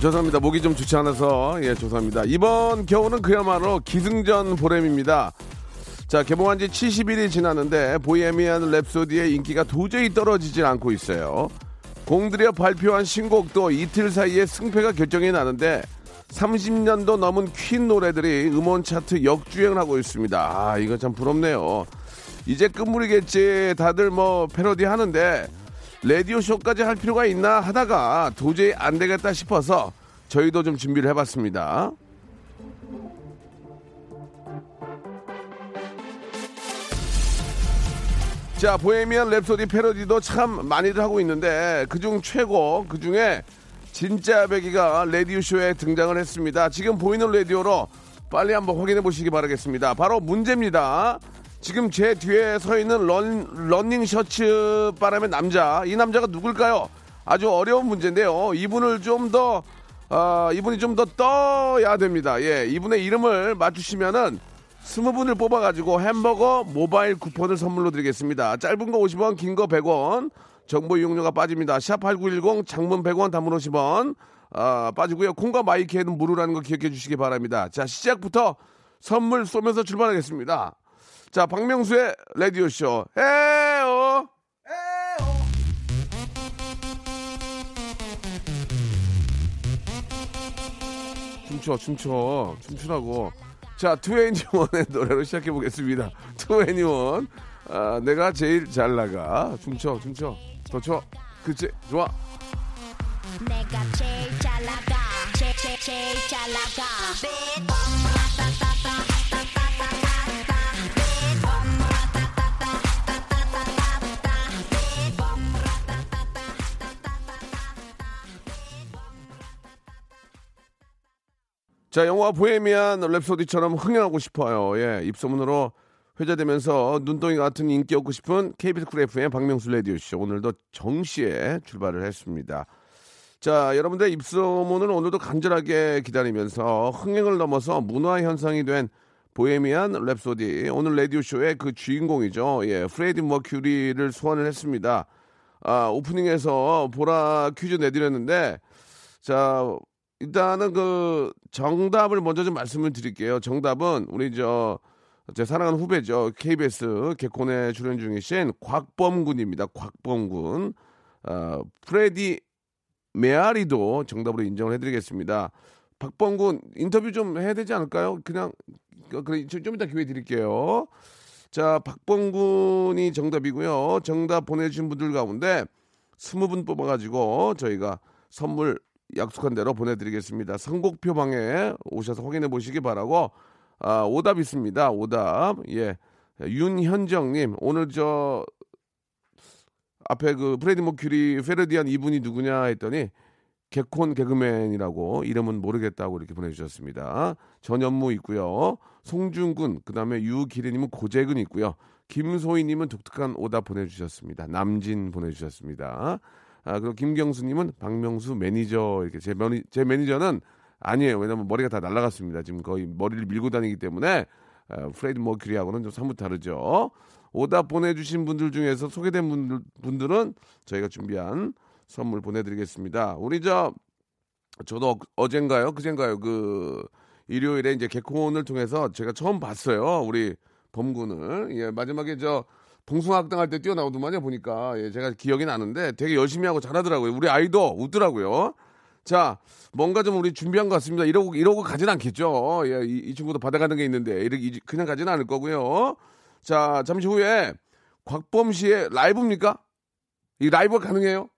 죄송합니다 목이 좀 좋지 않아서 예 죄송합니다 이번 겨울은 그야말로 기승전 보렘입니다 자 개봉한 지 70일이 지났는데 보헤미안 랩소디의 인기가 도저히 떨어지질 않고 있어요 공들여 발표한 신곡도 이틀 사이에 승패가 결정이 나는데 30년도 넘은 퀸 노래들이 음원 차트 역주행을 하고 있습니다. 아, 이거 참 부럽네요. 이제 끝물이겠지. 다들 뭐 패러디 하는데 라디오 쇼까지 할 필요가 있나 하다가 도저히 안 되겠다 싶어서 저희도 좀 준비를 해봤습니다. 자, 보헤미안 랩소디 패러디도 참 많이들 하고 있는데 그중 최고 그중에 진짜 배기가 라디오 쇼에 등장을 했습니다. 지금 보이는 라디오로 빨리 한번 확인해 보시기 바라겠습니다. 바로 문제입니다. 지금 제 뒤에 서 있는 런, 러닝 셔츠 바람의 남자. 이 남자가 누굴까요? 아주 어려운 문제인데요. 이분을 좀 더, 어, 이분이 좀 더 떠야 됩니다. 예, 이분의 이름을 맞추시면은 스무 분을 뽑아가지고 햄버거 모바일 쿠폰을 선물로 드리겠습니다. 짧은 거 50원, 긴 거 100원. 정보 이용료가 빠집니다. 샵8910 장문 100원 단문 50원 아, 빠지고요. 콩과 my K는 무료라는 거 기억해 주시기 바랍니다. 자, 시작부터 선물 쏘면서 출발하겠습니다. 자, 박명수의 라디오쇼. 에어! 춤춰, 춤춰. 춤추라고. 자, 투애니원의 노래로 시작해 보겠습니다. 투애니원. 아, 내가 제일 잘 나가. 춤춰, 춤춰. 더 춰. 그치? 좋아. 내가 제일 잘 나가 제, 제, 제일 잘 나가 자, 영화 보헤미안 랩소디처럼 흥행하고 싶어요. 예, 입소문으로 회자되면서 눈덩이 같은 인기 얻고 싶은 KBS 쿨 FM 박명수 라디오쇼. 오늘도 정시에 출발을 했습니다. 자, 여러분들 입소문을 오늘도 간절하게 기다리면서 흥행을 넘어서 문화 현상이 된 보헤미안 랩소디. 오늘 라디오쇼의 그 주인공이죠. 예, 프레디 머큐리를 소환을 했습니다. 아, 오프닝에서 보라 퀴즈 내드렸는데, 자, 일단은 그 정답을 먼저 좀 말씀을 드릴게요. 정답은 우리 저 제 사랑하는 후배죠. KBS 개콘에 출연 중이신 곽범군입니다. 곽범군. 어, 프레디 메아리도 정답으로 인정을 해드리겠습니다. 박범군 인터뷰 좀 해야 되지 않을까요? 그냥 어, 그래 좀, 좀 이따 기회 드릴게요. 자, 박범군이 정답이고요. 정답 보내주신 분들 가운데 20분 뽑아가지고 저희가 선물 약속한 대로 보내드리겠습니다. 선곡표 방에 오셔서 확인해 보시기 바라고 아, 오답 있습니다. 오답. 예. 윤현정님, 오늘 저, 앞에 그 프레디 머큐리 패러디한 이분이 누구냐 했더니 개콘 개그맨이라고 이름은 모르겠다고 이렇게 보내주셨습니다. 전현무 있고요. 송중근, 그 다음에 유기리님은 고재근 있고요. 김소희님은 독특한 오답 보내주셨습니다. 남진 보내주셨습니다. 아, 그리고 김경수님은 박명수 매니저 이렇게 제, 매니, 제 매니저는 아니에요. 왜냐면 머리가 다 날라갔습니다. 지금 거의 머리를 밀고 다니기 때문에 어, 프레드 머큐리하고는 좀 사뭇 다르죠. 오답 보내주신 분들 중에서 소개된 분들, 분들은 저희가 준비한 선물 보내드리겠습니다. 우리 저 저도 어, 어젠가요, 그젠가요, 그 일요일에 이제 개콘을 통해서 제가 처음 봤어요. 우리 범군을 예 마지막에 저 봉숭아학당 할 때 뛰어나오더만요 보니까 예, 제가 기억이 나는데 되게 열심히 하고 잘하더라고요. 우리 아이도 웃더라고요. 자, 뭔가 좀 우리 준비한 것 같습니다. 이러고, 이러고 가진 않겠죠. 예, 이, 이 친구도 받아가는 게 있는데, 이렇게, 그냥 가지는 않을 거고요. 자, 잠시 후에 곽범 씨의 라이브입니까? 이 라이브가 가능해요?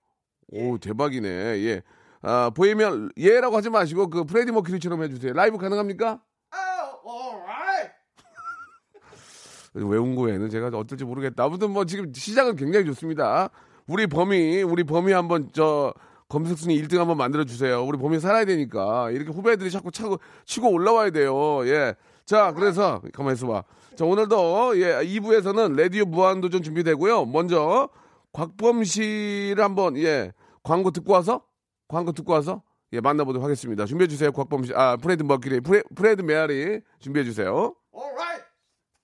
오, 대박이네. 예. 아, 보이면 예라고 하지 마시고, 그 프레디 머큐리처럼 해주세요. 라이브 가능합니까? 외운 거에는 제가 어떨지 모르겠다. 아무튼 뭐 지금 시작은 굉장히 좋습니다. 우리 범이, 우리 범이 한번 저, 검색 순위 1등 한번 만들어 주세요. 우리 범이 살아야 되니까 이렇게 후배들이 자꾸 차고 치고 올라와야 돼요. 예. 자, 그래서 가만히 있어 봐. 자, 오늘도 예, 2부에서는 라디오 무한도전 준비되고요. 먼저 곽범 씨를 한번 예, 광고 듣고 와서 광고 듣고 와서 예, 만나보도록 하겠습니다. 준비해 주세요. 곽범 씨. 아, 프레드 머큐리. 프레, 프레드 메아리 준비해 주세요.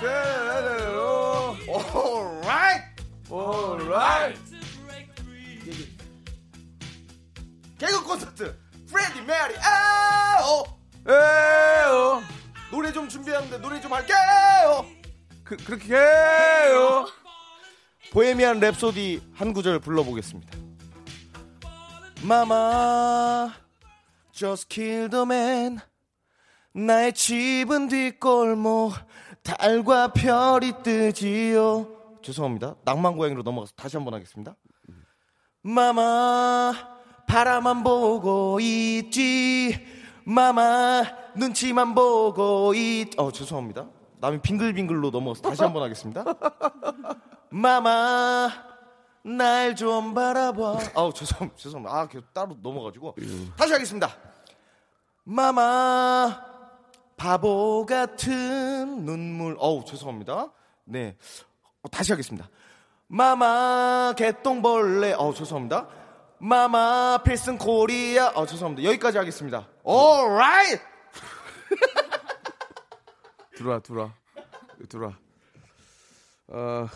때레레레레로 alright alright 개그 콘서트 프레디 메아리예요. 노래 좀 준비하는데 노래 좀 할게요 그, 그렇게 해요. 보헤미안 랩소디 한 구절 불러보겠습니다. Mama, just killed a man. 나의 집은 뒷골목, 달과 별이 뜨지요. 죄송합니다. 낭만고양이로 넘어가서 다시 한번 하겠습니다. 마마, 바라만 보고 있지. 마마, 눈치만 보고 있. 어, 죄송합니다. 남이 빙글빙글로 넘어가서 다시 한번 하겠습니다. 마마 날 좀 바라봐. 아우 죄송 죄송합니다. 아 계속 따로 넘어가지고 다시 하겠습니다. Mama 바보 같은 눈물. 어우 죄송합니다. 네 어, 다시 하겠습니다. Mama 개똥벌레. 어우 죄송합니다. Mama 필승 코리아. 어 죄송합니다. 여기까지 하겠습니다. alright. 들어와, 들어와. 들어와. 어,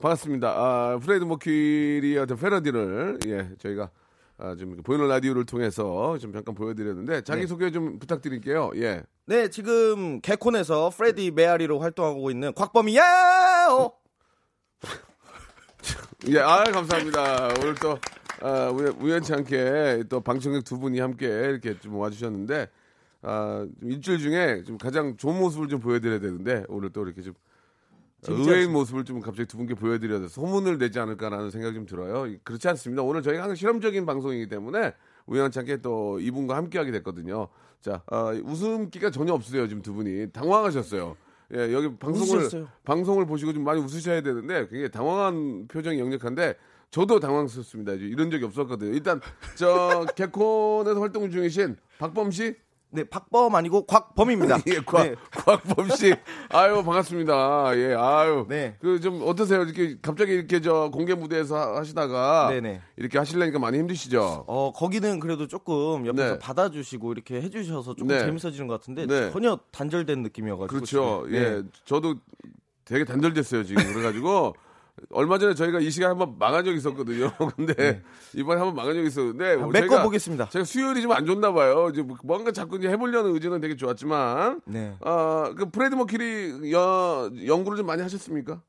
반갑습니다. 아, 프레드 머큐리의 어떤 패러디를, 예, 저희가, 아, 좀 보이는 라디오를 통해서 좀 잠깐 보여드렸는데, 자기 소개 좀 부탁드릴게요. 예. 네, 지금 개콘에서 프레디 메아리로 활동하고 있는 곽범이야요. 예, 아, 감사합니다. 오늘 또, 아, 우연- 우연 치 않게 또 방청객 두 분이 함께 이렇게 좀 와주셨는데, 아, 좀 일주일 중에 좀 가장 좋은 모습을 좀 보여드려야 되는데, 오늘 또 이렇게 좀 의외인 모습을 좀 갑자기 두 분께 보여드려서 소문을 내지 않을까라는 생각이 좀 들어요. 그렇지 않습니다. 오늘 저희가 항상 실험적인 방송이기 때문에 우연치 않게 또 이분과 함께 하게 됐거든요. 자, 아, 웃음기가 전혀 없으세요. 지금 두 분이. 당황하셨어요. 예, 여기 방송을, 웃으셨어요. 방송을 보시고 좀 많이 웃으셔야 되는데 굉장히 당황한 표정이 역력한데 저도 당황스럽습니다. 이런 적이 없었거든요. 일단, 저, 개콘에서 활동 중이신 박범 씨? 네, 박범 아니고 곽범입니다. 예, 곽, 네. 곽범 씨. 아유, 반갑습니다. 예, 아유. 네. 그 좀 어떠세요? 이렇게 갑자기 이렇게 저 공개 무대에서 하- 하시다가 네네. 이렇게 하시려니까 많이 힘드시죠? 어, 거기는 그래도 조금 옆에서 네. 받아주시고 이렇게 해주셔서 조금 네. 재밌어지는 것 같은데 네. 전혀 단절된 느낌이어가지고. 그렇죠. 지금. 예. 네. 저도 되게 단절됐어요, 지금. 그래가지고 얼마 전에 저희가 이 시간 한번 망한 적이 있었거든요. 근데 이번에 한번 망한 적이 있었는데 네. 한번 메꿔 보겠습니다. 제가 수요일이 좀 안 좋나 봐요. 이제 뭐- 뭔가 자꾸 이제 해보려는 의지는 되게 좋았지만 네. 어, 그 프레드 머큐리 여, 연구를 좀 많이 하셨습니까?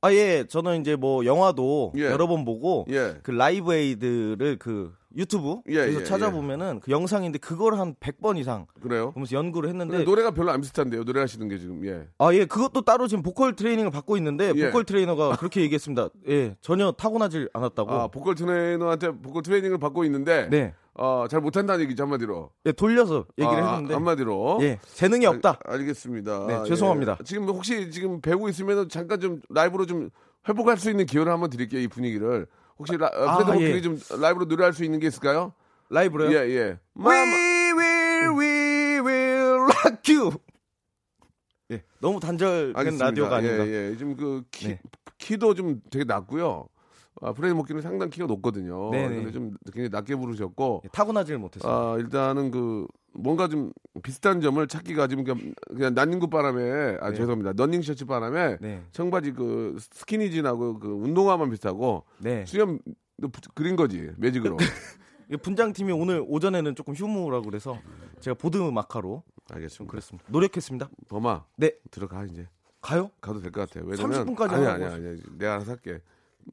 아, 예. 저는 이제 뭐 영화도 예. 여러 번 보고 예. 그 Live Aid를 그 유튜브에서 예, 예, 찾아보면은 그 영상인데 그걸 한 100번 이상 그래요? 보면서 연구를 했는데 노래가 별로 안 비슷한데요. 노래 하시는 게 지금 예. 아, 예, 그것도 따로 지금 보컬 트레이닝을 받고 있는데, 예. 보컬 트레이너가 그렇게 얘기했습니다. 예, 전혀 타고나질 않았다고. 아 보컬 트레이너한테 보컬 트레이닝을 받고 있는데 네. 어, 잘 못한다는 얘기죠 한마디로. 예, 돌려서 얘기를 아, 했는데. 한마디로. 예, 재능이 없다. 알, 겠습니다 네, 죄송합니다. 지금 혹시 지금 배우고 있으면 잠깐 좀 라이브로 좀 회복할 수 있는 기회를 한번 드릴게요 이 분위기를. 혹시 라, 어, 아, 프레드 머큐리 예. 좀 라이브로 노래할 수 있는 게 있을까요? 라이브로요? 예 예. We 마마- will, we will rock you. 예, 너무 알겠습니다. 라디오가 아닌가. 예, 예. 지금 그 키, 네. 키도 좀 되게 낮고요. 아, 프레드 머큐리는 상당 키가 높거든요. 네네. 근데 좀 굉장히 낮게 부르셨고 예, 타고나질 못했어요. 아, 일단은 그 뭔가 좀 비슷한 점을 찾기가 지금 그냥, 그냥 난닝구 바람에 아 네. 죄송합니다. 러닝 셔츠 바람에 네. 청바지 그 스키니진하고 그 운동화만 비슷하고 네. 수염 부- 그린 거지 매직으로. 이 분장팀이 오늘 오전에는 조금 휴무라고 그래서 제가 보드 마카로 알겠습니다. 그렇습니다. 노력했습니다. 범아. 네. 들어가 이제. 가요? 가도 될 것 같아. 왜냐면 30분까지 아니 하고 아니 아니. 내가 알아서 할게.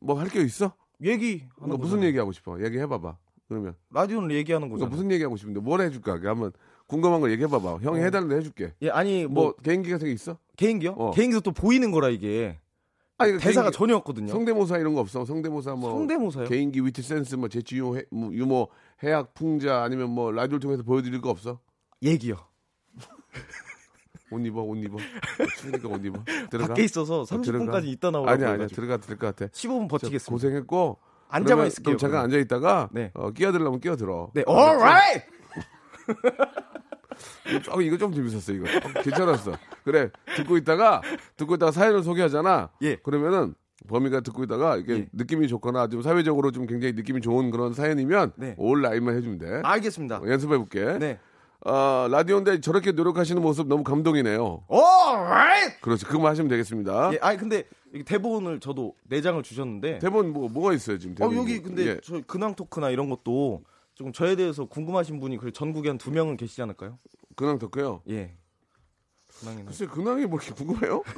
뭐 할 게 있어? 얘기. 너 무슨 얘기 하고 싶어? 얘기 해 봐봐. 그러면 라디오는 얘기하는 너 거죠. 무슨 얘기하고 싶은데 뭘 해줄까? 한번 궁금한 거 얘기해 봐봐. 형이 해달라는 거 해줄게. 예, 아니 뭐, 뭐, 개인기 같은 게 있어? 개인기요? 어. 개인기도 또 보이는 거라 이게 아니 그 대사가 개인기- 전혀 없거든요. 성대모사 이런 거 없어? 성대모사 뭐 성대모사요? 개인기 위트 센스 뭐 재치 유머, 해- 뭐 유머 해학 풍자 아니면 뭐 라디오를 통해서 보여드릴 거 없어? 얘기요. 옷 입어 옷 입어 추우니까 옷 입어 들어가 밖에 있어서 어, 들어가. 30분까지 있다 나오라고 아니야 아니야. 들어가 될 것 같아 15분 자, 버티겠습니다. 고생했고 앉아만 있을게요. 그럼 잠깐 앉아 있다가 네. 어, 끼어들려면 끼어들어 네, alright. 아, 이거 좀 재밌었어 이거 어, 괜찮았어 그래 듣고 있다가 듣고 있다가 사연을 소개하잖아 예. 그러면은 범이가 듣고 있다가 이게 예. 느낌이 좋거나 좀 사회적으로 좀 굉장히 느낌이 좋은 그런 사연이면 네. 올 라인만 해주면 돼 알겠습니다. 어, 연습해 볼게 네. 어, 라디오인데 저렇게 노력하시는 모습 너무 감동이네요 alright. 그렇지 그거만 하시면 되겠습니다 예, 아니 근데 대본을 저도 네 장을 주셨는데 대본 뭐 뭐가 있어요 지금 어 대본이? 여기 근데 예. 저 근황 토크나 이런 것도 조금 저에 대해서 궁금하신 분이 그 전국에 한 두 명은 계시지 않을까요? 근황 덕후요 예. 근황이나. 글쎄 근황이 뭐 이렇게 궁금해요?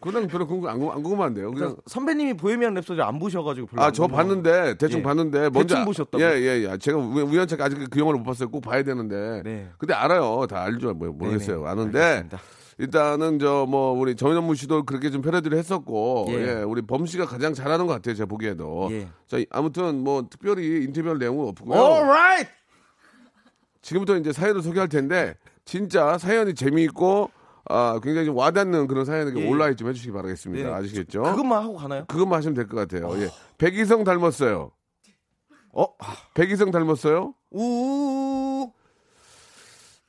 근황 별로 궁금 안, 궁- 안 궁금한데요. 그냥 그냥 선배님이 보헤미안 랩소디 안 보셔가지고 별로 아안저 궁금하고. 봤는데 대충 예. 봤는데 먼저 대충 보셨다고? 예예 예, 제가 우- 우연찮게 아직 그 영화를 못 봤어요. 꼭 봐야 되는데. 네. 근데 알아요. 다 알죠. 뭐 모르겠어요. 네네. 아는데 알겠습니다. 일단은 저 뭐 우리 정현무 씨도 그렇게 좀 패러디를 했었고 예. 예. 우리 범 씨가 가장 잘하는 것 같아요. 제가 보기에도. 예. 자 아무튼 뭐 특별히 인터뷰할 내용은 없고요. alright. 지금부터 이제 사연을 소개할 텐데 진짜 사연이 재미있고 아 굉장히 좀 와닿는 그런 사연이 예. 온라인 좀 해주시기 바라겠습니다. 네. 아시겠죠? 그것만 하고 가나요? 그것만 하시면 될 것 같아요. 예. 백이성 닮았어요. 어? 백이성 닮았어요? 우.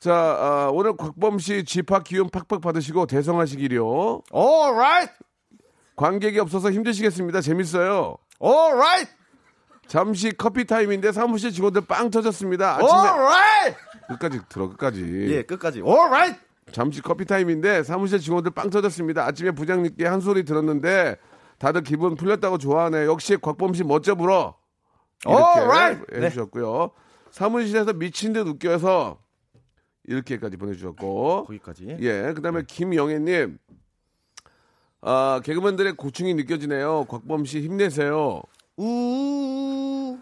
자, 아, 오늘 곽범 씨 집합 기운 팍팍 받으시고 대성하시기요. alright. 관객이 없어서 힘드시겠습니다. 재밌어요. alright. 잠시 커피 타임인데 사무실 직원들 빵 터졌습니다. 아침에 alright. 끝까지 들어 끝까지. 예, 끝까지. alright. 잠시 커피 타임인데 사무실 직원들 빵 터졌습니다. 아침에 부장님께 한 소리 들었는데 다들 기분 풀렸다고 좋아하네. 역시 곽범 씨 멋져 불어. 이렇게 Alright. 네. 해주셨고요. 사무실에서 미친 듯 웃겨서 이렇게까지 보내주셨고. 거기까지. 예, 그 다음에 김영애님, 아 개그맨들의 고충이 느껴지네요. 곽범 씨 힘내세요. 우.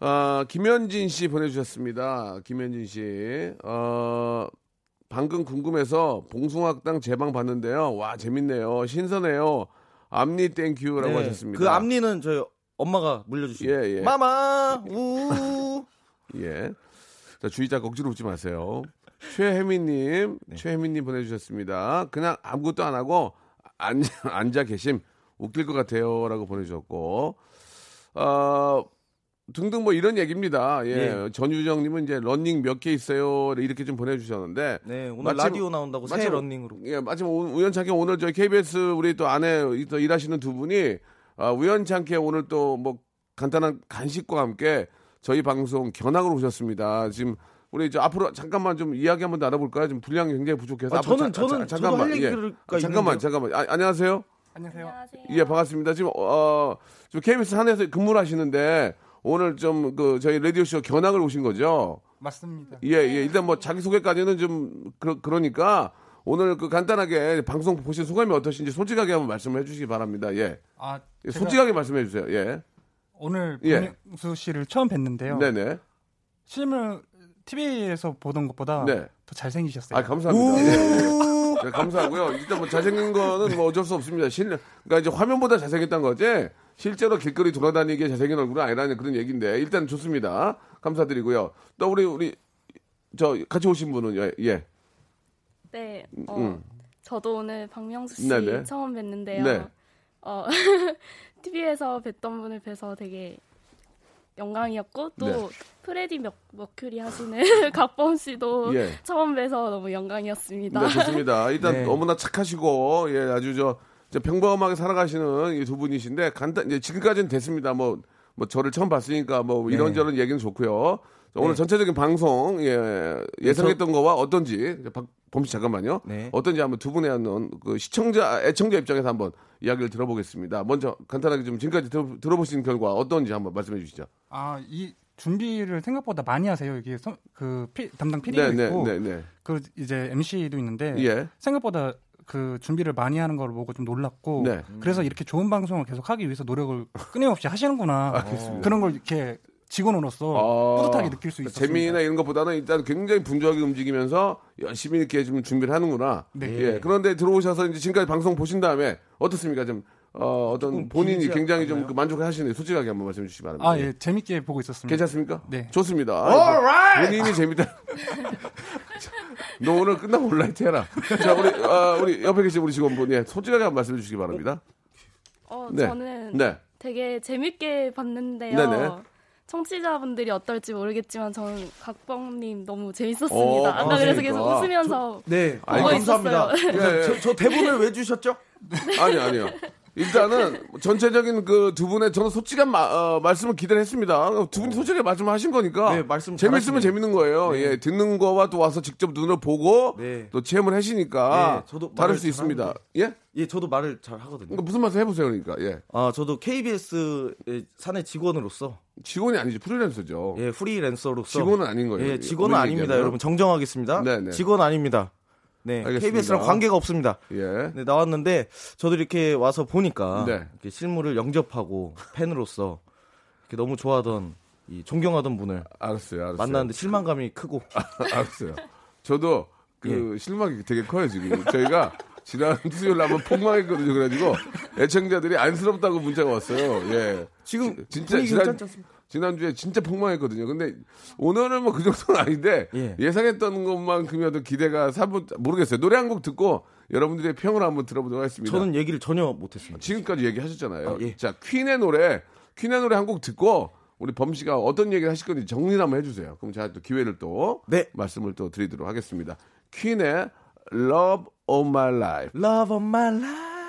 아 김현진 씨 보내주셨습니다. 김현진 씨, 어 방금 궁금해서 봉숭아학당 재방 봤는데요. 와 재밌네요. 신선해요. 앞니 thank you라고 네, 하셨습니다. 그 앞니는 저희 엄마가 물려주신. 예, 예. 마마. 우. 예. 자, 주의자 억지로 웃지 마세요. 최혜민님, 네. 최혜민님 보내주셨습니다. 그냥 아무것도 안 하고 앉아, 앉아 계심 웃길 것 같아요라고 보내주셨고, 어, 등등 뭐 이런 얘기입니다. 예. 예. 전유정님은 이제 런닝 몇 개 있어요 이렇게 좀 보내주셨는데, 네, 오늘 마침- 라디오 나온다고 새 마침- 런닝으로. 예, 마침 오- 우연찮게 오늘 저희 KBS 우리 또 안에 또 일하시는 두 분이 아, 우연찮게 오늘 또 뭐 간단한 간식과 함께 저희 방송 견학을 오셨습니다. 지금 우리 이제 앞으로 잠깐만 좀 이야기 한번 나눠볼까요? 지금 분량이 굉장히 부족해서. 아, 저는- 자- 자- 저는- 잠깐만 저도 할 예. 얘기가 잠깐만 있는데요. 잠깐만 아, 안녕하세요. 안녕하세요. 예 반갑습니다. 지금 어 지금 KBS 한에서 근무를 하시는데 오늘 좀 그 저희 라디오 쇼 견학을 오신 거죠? 맞습니다. 예, 예. 일단 뭐 자기 소개까지는 좀 그러, 그러니까 오늘 그 간단하게 방송 보신 소감이 어떠신지 솔직하게 한번 말씀을 해주시기 바랍니다. 예. 아, 예, 제가 솔직하게 말씀해 주세요. 예. 오늘 예. 박명수 씨를 처음 뵀는데요. 네네. 실물 TV에서 보던 것보다 네. 더 잘생기셨어요. 아 감사합니다. 예, 예. 네, 감사하고요. 일단 뭐 잘생긴 거는 뭐 어쩔 수 없습니다. 실, 그러니까 이제 화면보다 잘생겼다는 거지. 실제로 길거리 돌아다니기에 잘생긴 얼굴은 아니라는 그런 얘기인데 일단 좋습니다. 감사드리고요. 또 우리 우리 저 같이 오신 분은 예. 예. 네, 어, 음. 저도 오늘 박명수 씨 네네. 처음 뵀는데요. 네. 어, TV에서 뵀던 분을 뵈서 되게 영광이었고 또 네. 프레디 머, 머큐리 하시는 각범 씨도 예. 처음 뵈서 너무 영광이었습니다. 네, 좋습니다. 일단 네. 너무나 착하시고 예, 아주 저, 저 평범하게 살아가시는 이 두 분이신데 간단 이제 지금까지는 됐습니다. 뭐뭐 저를 처음 봤으니까 뭐 네. 이런저런 얘기는 좋고요. 자, 오늘 네. 전체적인 방송 예, 예상했던 거와 어떤지 박범 씨 잠깐만요. 네. 어떤지 한번 두 분의 한번 그 시청자 애청자 입장에서 한번 이야기를 들어보겠습니다. 먼저 간단하게 좀 지금까지 들어, 들어보신 결과 어떤지 한번 말씀해 주시죠. 아, 이 준비를 생각보다 많이 하세요. 이게 서- 그 피- 담당 PD도 네, 네, 있고 네, 네. 그 이제 MC도 있는데 예. 생각보다 그 준비를 많이 하는 걸 보고 좀 놀랐고 네. 그래서 이렇게 좋은 방송을 계속 하기 위해서 노력을 끊임없이 하시는구나 그런 걸 이렇게 직원으로서 아, 뿌듯하게 느낄 수 있었습니다. 재미나 이런 것보다는 일단 굉장히 분주하게 움직이면서 열심히 이렇게 좀 준비를 하는구나. 네. 예. 그런데 들어오셔서 이제 지금까지 방송 보신 다음에 어떻습니까? 좀 어, 어떤 본인이 굉장히 좀 않나요? 그 만족을 하시는 솔직하게 한번 말씀해 주시기 바랍니다. 아, 예, 재밌게 보고 있었습니다. 괜찮습니까? 네. 좋습니다. 아, 본인이 재밌다. 너 오늘 끝나고 온라이트 해라. 자, 우리, 아, 우리 옆에 계신 우리 직원분, 예, 솔직하게 한번 말씀해 주시기 바랍니다. 어, 네. 저는 네. 되게 재밌게 봤는데요. 네네. 청취자분들이 어떨지 모르겠지만 저는 각범님 너무 재밌었습니다. 어, 아까 그래서 계속. 웃으면서 네, 아이, 보고 감사합니다. 예. 저, 저 대본을 왜 주셨죠? 아니, 아니요. 일단은 전체적인 그 두 분의 저는 솔직한 마- 어, 말씀을 기대를 했습니다. 두 분이 솔직하게 말씀을 하신 거니까 네, 말씀 재밌으면. 재밌는 거예요. 예, 듣는 거와 또 와서 직접 눈으로 보고 네. 또 체험을 하시니까 네, 저도 다를 말을 수 있습니다. 예? 예, 저도 말을 잘 하거든요. 그러니까 무슨 말씀 해보세요, 그러니까. 예. 아, 저도 KBS 의 사내 직원으로서 직원이 아니지 프리랜서죠. 예, 프리랜서로서 직원은 아닌 거예요. 예, 직원은 아닙니다. 얘기하면. 여러분 정정하겠습니다. 네네. 직원 아닙니다. 네, 알겠습니다. KBS랑 관계가 없습니다. 예. 네, 나왔는데 저도 이렇게 와서 보니까 네. 이렇게 실물을 영접하고 팬으로서 이렇게 너무 좋아하던 이 존경하던 분을 알았어요, 알았어요. 만났는데 실망감이 크고 알았어요. 저도 그 예. 실망이 되게 커요, 지금. 저희가 지난 수요일 날 한번 폭망했거든요. 그래가지고 애청자들이 안쓰럽다고 문자가 왔어요. 예. 지금 지- 진짜 지난? 지난주에 진짜 폭망했거든요. 근데 오늘은 뭐 그 정도는 아닌데 예. 상했던 것만큼의 어떤 기대가 사부 모르겠어요. 노래 한 곡 듣고 여러분들의 평을 한번 들어보도록 하겠습니다. 저는 얘기를 전혀 못했습니다. 지금까지 얘기하셨잖아요. 아, 예. 자, 퀸의 노래, 퀸의 노래 한 곡 듣고 우리 범 씨가 어떤 얘기를 하실 건지 정리를 한번 해주세요. 그럼 제가 또 기회를 또 네. 말씀을 또 드리도록 하겠습니다. 퀸의 Love of My Life. Love of my life.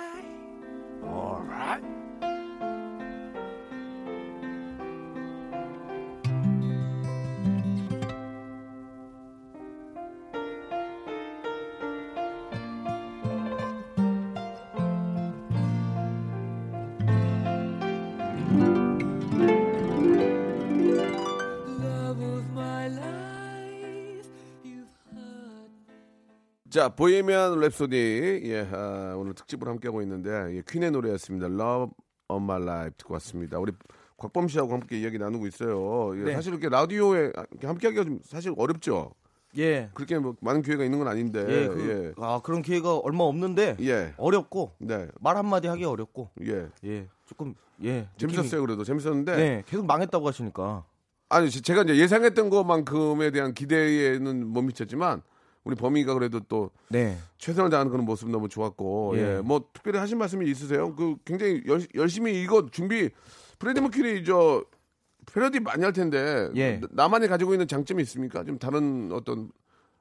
자, 보헤미안 랩소디. 예, 아, 오늘 특집으로 함께하고 있는데, 예, 퀸의 노래였습니다. Love of My Life 듣고 왔습니다. 우리 곽범 씨하고 함께 이야기 나누고 있어요. 예, 네. 사실 이렇게 라디오에 함께하기가 좀 사실 어렵죠. 예. 그렇게 뭐 많은 기회가 있는 건 아닌데. 예, 그, 아 그런 기회가 얼마 없는데 예. 예. 어렵고 네. 말 한마디 하기 어렵고 예. 예 조금 예 재밌었어요, 그래도. 재밌었는데. 느낌이- 네 계속 망했다고 하시니까 아니 제- 제가 이제 예상했던 것만큼에 대한 기대에는 못 미쳤지만 우리 범이가 그래도 또 네 최선을 다하는 그런 모습 너무 좋았고 예. 예. 뭐 특별히 하신 말씀이 있으세요? 그 굉장히 열, 열심히 이거 준비 프레디 머큐리 저 패러디 많이 할 텐데 예. 나만이 가지고 있는 장점이 있습니까? 좀 다른 어떤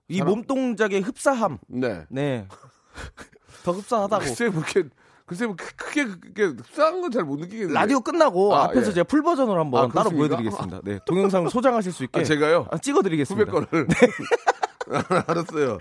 이 사람- 몸 동작의 흡사함 네 네 더 흡사하다고 글쎄 뭐 이렇게 글쎄 뭐 크- 크게 그게 흡사한 건 잘 못 느끼겠는데 라디오 끝나고 아, 앞에서 예. 제가 풀 버전으로 한번 아, 따로? 보여드리겠습니다. 네 동영상 소장하실 수 있게 아, 제가요 아, 찍어드리겠습니다. 후배 거를 알았어요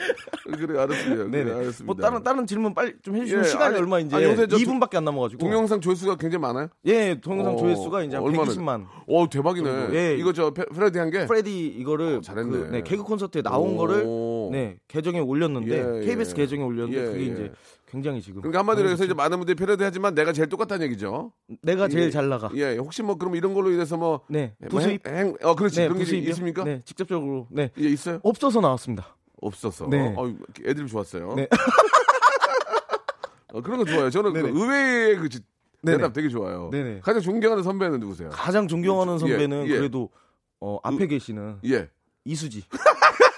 그래 알았어요 네네. 그래, 알았습니다 뭐 다른 다른 질문 빨리 좀 해주시면 예, 시간이 아니, 얼마 이제 아니, 요새 저 2분밖에 안 남아가지고 동영상 조회수가 굉장히 많아요? 예 동영상 어, 조회수가 이제 한 얼마나- 120만 오 대박이네. 정도. 예. 이거 저 페- 프레디 한 게. 프레디 이거를 어, 잘했네. 그, 네, 개그 콘서트에 나온 오. 거를 네 계정에 올렸는데 예, KBS 예. 계정에 올렸는데 예, 그게 예. 이제 굉장히 지금 그러니까 한마디로 해서 이제 많은 분들이 패러디 하지만 내가 제일 똑같다는 얘기죠. 내가 제일 예. 잘 나가. 예, 혹시 뭐 그럼 이런 걸로 인해서 뭐네뭐 부수입 행, 행- 어 그렇지 네 그런 게? 있습니까? 네 직접적으로 네 예, 있어요? 없어서 나왔습니다. 없었어. 네. 어, 애들이 좋았어요. 네. 어, 그런 거 좋아요. 저는 그. 의외의 그 지-. 대답 되게 좋아요. 네네. 가장 존경하는 선배는 누구세요? 가장 존경하는 예, 선배는 예. 그래도 어, 앞에 계시는 예, 이수지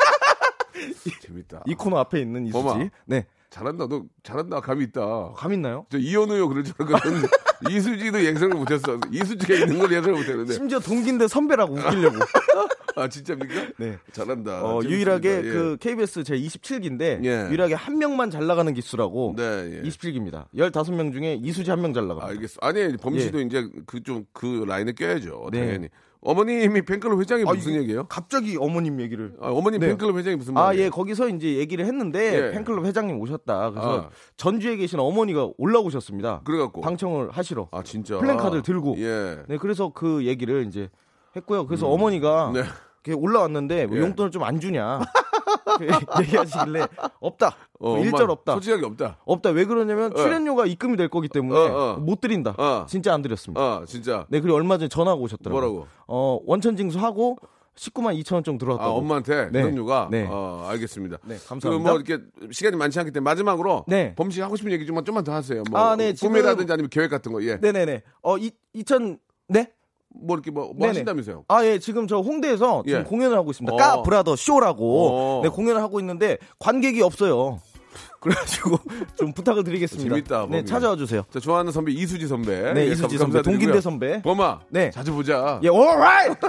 재밌다. 이 코너 앞에 있는 이수지. 범아. 네 잘한다. 너 잘한다. 감이 있다. 감 있나요? 저 이현우요 그럴 줄 알았는데 이수지도 예상을 못했어. 이수지가 있는 걸 예상을 못했는데. 심지어 동기인데 선배라고 웃기려고. 아 진짜입니까? 네. 잘한다. 어. 유일하게 예. 그 KBS 제 27기인데 예. 유일하게 한 명만 잘 나가는 기수라고 네, 예. 27기입니다. 15명 중에 이수지 한 명 잘 나가. 알겠어. 아니 범씨도 이제 그 좀그 라인에 껴야죠. 네. 당연히. 어머님이 팬클럽 회장이 아, 무슨 얘기예요? 갑자기 어머님 얘기를. 아, 어머님 네. 팬클럽 회장이 무슨 아, 말이에요? 예, 거기서 이제 얘기를 했는데 예. 팬클럽 회장님 오셨다. 그래서 아. 전주에 계신 어머니가 올라오셨습니다. 그래갖고 방청을 하시러. 아 진짜 플랜카드를 들고. 예. 네, 그래서 그 얘기를 이제 했고요. 그래서 어머니가 네. 이렇게 올라왔는데 왜 예. 용돈을 좀 안 주냐 얘기하시길래 없다 어, 일절 엄마, 없다 솔직하게 없다. 없다 왜 그러냐면 어. 출연료가 입금이 될 거기 때문에 어, 어. 못 드린다 어. 진짜 안 드렸습니다 어, 진짜. 네 그리고 얼마 전에 전화가 오셨더라고요 뭐라고? 어 원천 징수하고 19만 2천 원 정도 아, 들어왔다고 엄마한테 네. 그런유가 네. 어, 알겠습니다. 네, 그 감사합니다. 뭐 이렇게 시간이 많지 않기 때문에 마지막으로 네. 범씨 하고 싶은 얘기 좀 좀만 더 하세요. 뭐 아, 네, 지금- 꿈이라든지 아니면 계획 같은 거. 예. 네 네 네 어 이, 2000 네? 뭐 이렇게 뭐, 뭐. 하신다면서요? 아, 예, 지금 저 홍대에서 지금 예. 공연을 하고 있습니다. 어. 까 브라더 쇼라고 어. 네, 공연을 하고 있는데 관객이 없어요. 그래가지고 좀 부탁을 드리겠습니다. 재밌다, 네, 범이. 찾아와 주세요. 자, 좋아하는 선배 이수지 선배. 네, 예, 이수지 감- 선배. 동긴대 선배. 범아. 네. 자주 보자. 예, alright.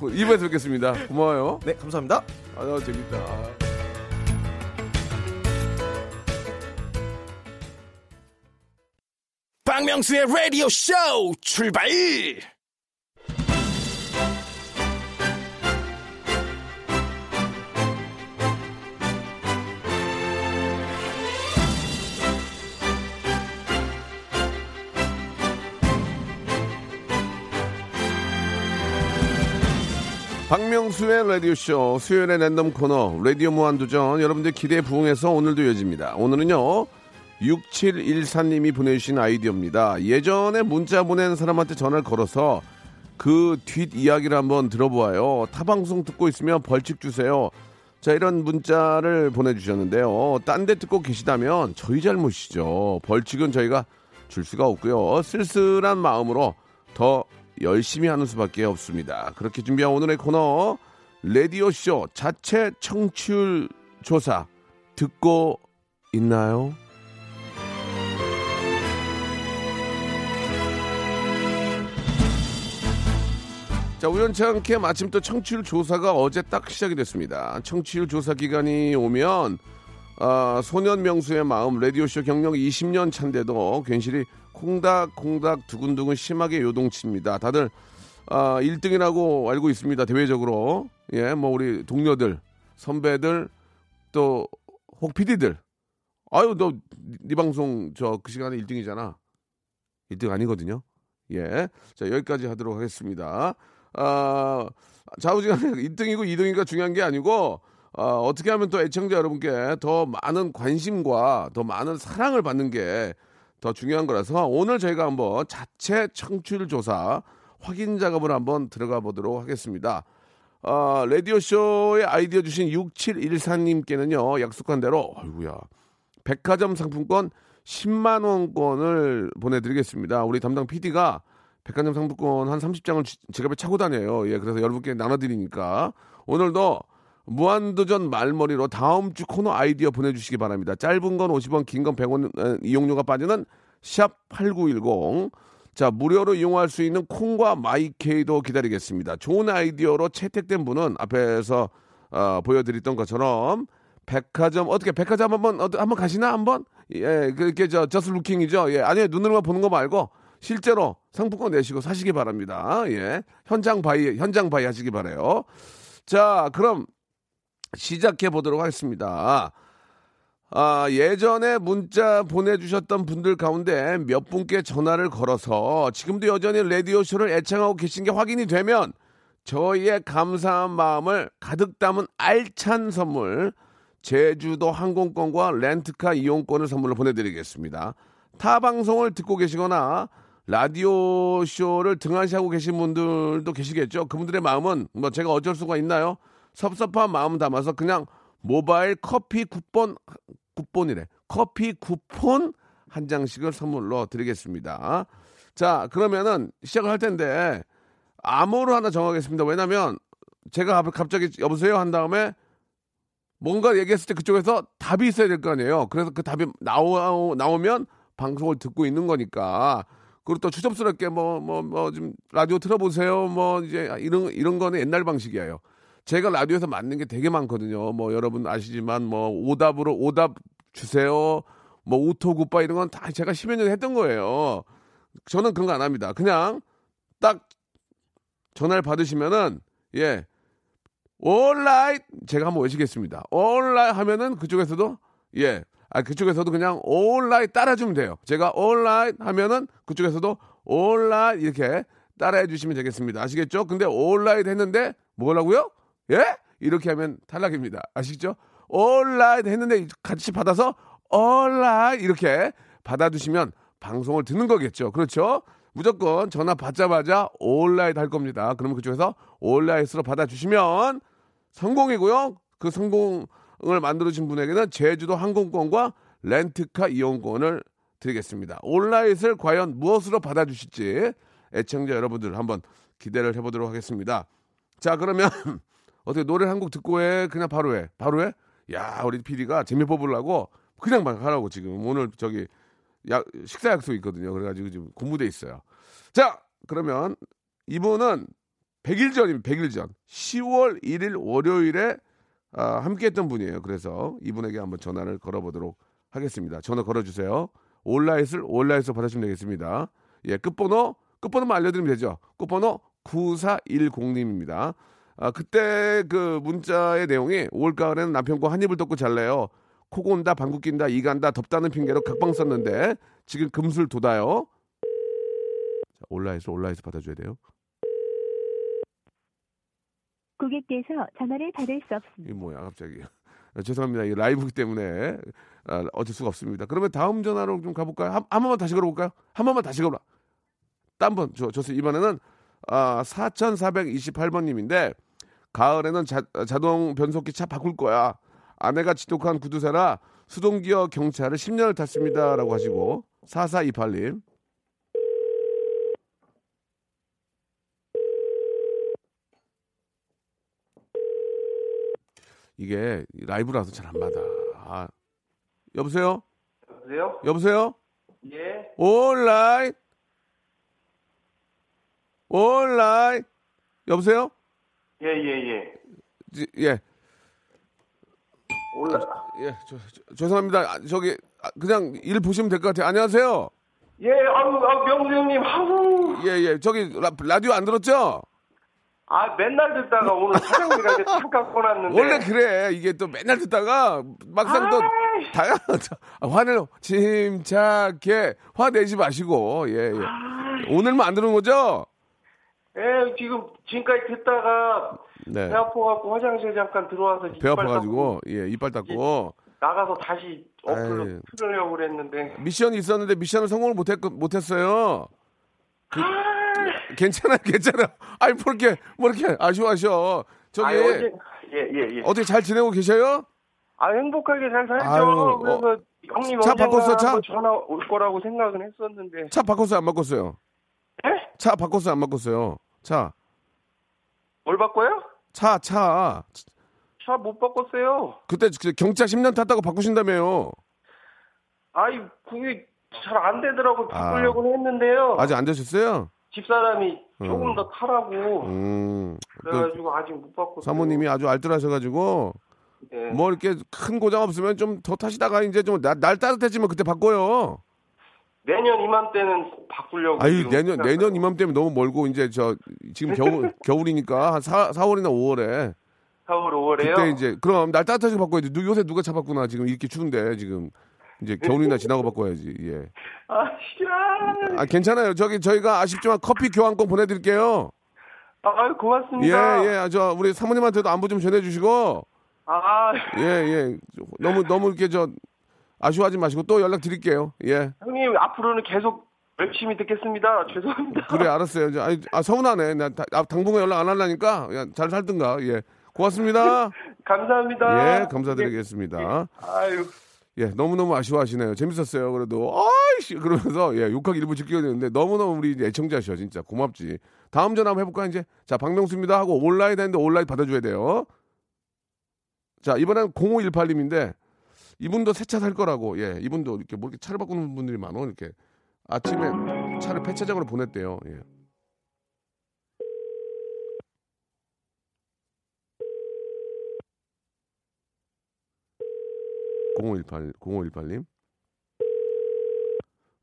2부에서 뵙겠습니다. 고마워요. 네, 감사합니다. 아, 재밌다. 박명수의 라디오 쇼 출발! 박명수의 라디오쇼 수요일의 랜덤 코너 라디오 무한도전 여러분들 기대에 부응해서 오늘도 이어집니다. 오늘은요 6714님이 보내주신 아이디어입니다. 예전에 문자 보낸 사람한테 전화를 걸어서 그 뒷 이야기를 한번 들어보아요. 타방송 듣고 있으면 벌칙 주세요. 자 이런 문자를 보내주셨는데요. 딴 데 듣고 계시다면 저희 잘못이죠. 벌칙은 저희가 줄 수가 없고요. 쓸쓸한 마음으로 더 열심히 하는 수밖에 없습니다. 그렇게 준비한 오늘의 코너 레디오쇼 자체 청취율 조사 듣고 있나요? 자 우연치 않게 마침 또 청취율 조사가 어제 딱 시작이 됐습니다. 청취율 조사 기간이 오면 아, 소년 명수의 마음 라디오쇼 경력 20년 차인데도 괜시리 콩닥콩닥 두근두근 심하게 요동칩니다. 다들 아, 1등이라고 알고 있습니다. 대외적으로 예, 뭐 우리 동료들, 선배들 또혹 PD들. 아유 너 네 방송 저 그 시간에 1등이잖아. 1등 아니거든요. 예. 자, 여기까지 하도록 하겠습니다. 아, 좌우지간에 1등이고 2등이가 중요한 게 아니고 아, 어떻게 하면 또 애청자 여러분께 더 많은 관심과 더 많은 사랑을 받는 게 더 중요한 거라서 오늘 저희가 한번 자체 청취율 조사 확인 작업을 한번 들어가 보도록 하겠습니다. 아, 라디오쇼에 아이디어 주신 6714님께는요, 약속한 대로, 아이고야, 백화점 상품권 10만 원권을 보내드리겠습니다. 우리 담당 PD가 백화점 상품권 한 30장을 지갑에 차고 다녀요. 예, 그래서 여러분께 나눠드리니까 오늘도 무한도전 말머리로 다음 주 코너 아이디어 보내주시기 바랍니다. 짧은 건 50원, 긴 건 100원 이용료가 빠지는 샵 8910. 자, 무료로 이용할 수 있는 콩과 마이케이도 기다리겠습니다. 좋은 아이디어로 채택된 분은 앞에서 어, 보여드렸던 것처럼 백화점 어떻게 백화점 한번 한번 가시나 한번 예 그게 저 just looking이죠 예 아니 눈으로만 보는 거 말고 실제로 상품권 내시고 사시기 바랍니다. 예. 현장 buy 현장 buy 하시기 바래요. 자 그럼 시작해 보도록 하겠습니다. 아 예전에 문자 보내주셨던 분들 가운데 몇 분께 전화를 걸어서 지금도 여전히 라디오 쇼를 애청하고 계신 게 확인이 되면 저희의 감사한 마음을 가득 담은 알찬 선물 제주도 항공권과 렌트카 이용권을 선물로 보내드리겠습니다. 타 방송을 듣고 계시거나 라디오 쇼를 등한시하고 계신 분들도 계시겠죠. 그분들의 마음은 뭐 제가 어쩔 수가 있나요? 섭섭한 마음 담아서 그냥 모바일 커피 쿠폰 쿠폰이래. 커피 쿠폰 한 장씩을 선물로 드리겠습니다. 자, 그러면은 시작을 할 텐데 암호로 하나 정하겠습니다. 왜냐면 제가 갑자기 여보세요 한 다음에 뭔가 얘기했을 때 그쪽에서 답이 있어야 될 거 아니에요. 그래서 그 답이 나오, 나오면 방송을 듣고 있는 거니까. 그리고 또 추접스럽게 뭐, 뭐, 뭐, 좀 라디오 틀어보세요. 뭐, 이제 이런, 이런 거는 옛날 방식이에요. 제가 라디오에서 맞는 게 되게 많거든요. 뭐, 여러분 아시지만 뭐, 오답으로 오답 주세요. 뭐, 오토 굿바 이런 건 다 제가 10여 년에 했던 거예요. 저는 그런 거 안 합니다. 그냥 딱 전화를 받으시면은, 예, all right 제가 한번 외치겠습니다. all right 하면은 그쪽에서도 예. 아 그쪽에서도 그냥 all right 따라주면 돼요. 제가 all right 하면은 그쪽에서도 all right 이렇게 따라해 주시면 되겠습니다. 아시겠죠? 근데 all right 했는데 뭐라고요? 예? 이렇게 하면 탈락입니다. 아시죠? 올라이드 했는데 같이 받아서 올라이 이렇게 받아주시면 방송을 듣는 거겠죠. 그렇죠? 무조건 전화 받자마자 올라이드 할 겁니다. 그러면 그쪽에서 올라이드로 받아주시면 성공이고요. 그 성공 을 만들어주신 분에게는 제주도 항공권과 렌트카 이용권을 드리겠습니다. 온라인을 과연 무엇으로 받아주실지 애청자 여러분들 한번 기대를 해보도록 하겠습니다. 자 그러면 어떻게 노래 한곡 듣고 해 그냥 바로 해 바로 해? 야 우리 PD가 재미 뽑으려고 그냥 막 하라고 지금 오늘 저기 야, 식사 약속 있거든요. 그래가지고 지금 공부돼 있어요. 자 그러면 이분은 100일 전입니다. 100일 전 10월 1일 월요일에 아, 함께했던 분이에요. 그래서 이분에게 한번 전화를 걸어보도록 하겠습니다. 전화 걸어주세요. 온라인을 온라인에서 받으시면 되겠습니다. 예, 끝번호 끝번호만 알려드리면 되죠. 끝번호 9410님입니다. 아, 그때 그 문자의 내용이 올 가을에는 남편과 한 입을 덮고 잘래요. 코 곤다, 방구 낀다, 이 간다, 덥다는 핑계로 각방 썼는데 지금 금술 돋아요. 자, 온라인에서 온라인에서 받아줘야 돼요. 고객께서 전화를 받을 수 없습니다. 이게 뭐야 갑자기. 아, 죄송합니다. 이 라이브기 때문에 아, 어쩔 수가 없습니다. 그러면 다음 전화로 좀 가볼까요? 한, 한 번만 다시 걸어볼까요? 한 번만 다시 걸어. 딴번 좋습니다. 이번에는 아, 4428번님인데 가을에는 자, 자동 변속기 차 바꿀 거야. 아내가 지독한 구두쇠라 수동기어 경차를 10년을 탔습니다라고 하시고 4428님 이게 라이브라서 잘 안 받아. 아, 여보세요? 여보세요? 여보세요? 예. 온라인? 온라인? 여보세요? 예, 예, 예. 지- 예, 올라. 예, 저, 저- 죄송합니다. 아, 저기, 아, 그냥 일 보시면 될 것 같아요. 안녕하세요? 예, 아유, 아, 명수 형님, 아우. 예, 예, 저기, 라, 라디오 안 들었죠? 아, 맨날 듣다가 오늘 사장님이랑 이제 잠깐 꺼놨는데. 원래 그래. 이게 또 맨날 듣다가 막상 또 아이. 다양한 아, 화를 침착해 화내지 마시고 예, 예. 오늘만 안 들은 거죠? 예, 지금 지금까지 듣다가 네. 배 아파갖고 화장실 잠깐 들어와서 배 이빨 아파가지고 예 이빨 닦고 나가서 다시 어플로. 틀으려고 그랬는데. 미션이 있었는데 미션을 성공을 못했 못했어요. 그, 괜찮아요, 괜찮아요. 아이 뭐 이렇게 뭐 이렇게 아쉬워하셔. 저기 아, 어제, 예, 예, 예. 어떻게 잘 지내고 계셔요? 아, 행복하게 잘 살죠. 아유, 어. 그래서 형님 차 바꿨어, 차? 전화 올 거라고 생각은 했었는데. 차 바꿨어요, 안 바꿨어요? 예? 차 바꿨어요, 안 바꿨어요? 차, 뭘 바꿔요? 차, 차. 차 못 바꿨어요. 그때 그 경차 10년 탔다고 바꾸신다며요. 아이, 그게 잘 안 되더라고 바꾸려고 했는데요. 아. 아직 안 되셨어요? 집사람이 조금 음. 더 타라고. 음. 그 그래가지고 아직 못 바꿨어요. 사모님이 아주 알뜰하셔가지고 네. 뭐 이렇게 큰 고장 없으면 좀 더 타시다가 이제 좀 날 따뜻해지면 그때 바꿔요. 내년 이맘때는 바꾸려고. 아유 내년. 내년 이맘때면 너무 멀고 이제 저 지금 겨울 겨울이니까 한 4, 4월이나 5월에 4월, 5월에요. 그때 이제 그럼 날 따뜻하게 바꿔야지. 누- 요새 누가 차 바꾸나 지금 이렇게 추운데 지금 이제 겨울이나 지나고 바꿔야지. 예. 아, 야. 아 괜찮아요. 저기 저희가 아쉽지만 커피 교환권 보내드릴게요. 아, 고맙습니다. 예예. 아, 저 우리 사모님한테도 안부 좀 전해주시고 아, 예 예. 너무 너무 이렇게 저 아쉬워하지 마시고 또 연락 드릴게요. 예. 형님 앞으로는 계속 열심히 듣겠습니다. 죄송합니다. 그래 알았어요. 이제 아 서운하네. 나 다- 아, 당분간 연락 안 하려니까 야, 잘 살든가. 예. 고맙습니다. 감사합니다. 예, 감사드리겠습니다. 아유. 예, 너무너무 아쉬워하시네요. 재밌었어요. 그래도 아이씨 그러면서 예, 욕하기 일부 지켜야 되는데 너무너무 우리 애청자셔 진짜 고맙지. 다음 전화 한번 해볼까 이제. 자, 박명수입니다 하고 온라인 했는데 온라인 받아줘야 돼요. 자, 이번엔 0518님인데 이분도 새 차 살 거라고. 예, 이분도 이렇게 뭐 이렇게 차를 바꾸는 분들이 많어 이렇게 아침에 차를 폐차장으로 보냈대요. 예. (0518) (0518님)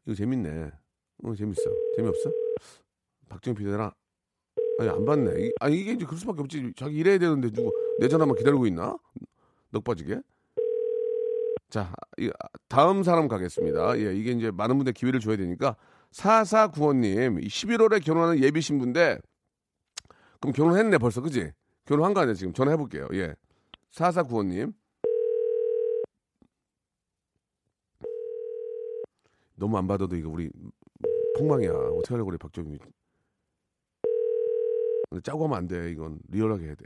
이거 재밌네. 어 재밌어. 재미없어? 박정희 피디랑 아니 안 이- 아니 이게 이제 그럴 수밖에 없지. 자기 일해야 되는데 누구 내 전화만 기다리고 있나? 넉 빠지게? 자 이- 다음 사람 가겠습니다. 예 이게 이제 많은 분들 기회를 줘야 되니까. 4495님, 11월에 결혼하는 예비 신부인데, 그럼 결혼했네, 벌써, 그지? 결혼한 거 아니야, 지금? 전화해 볼게요, 예. 4495님. 너무 안 받아도 이거 우리 폭망이야. 어떻게 하려고 그래, 박정희. 근데 짜고 하면 안 돼, 이건. 리얼하게 해야 돼.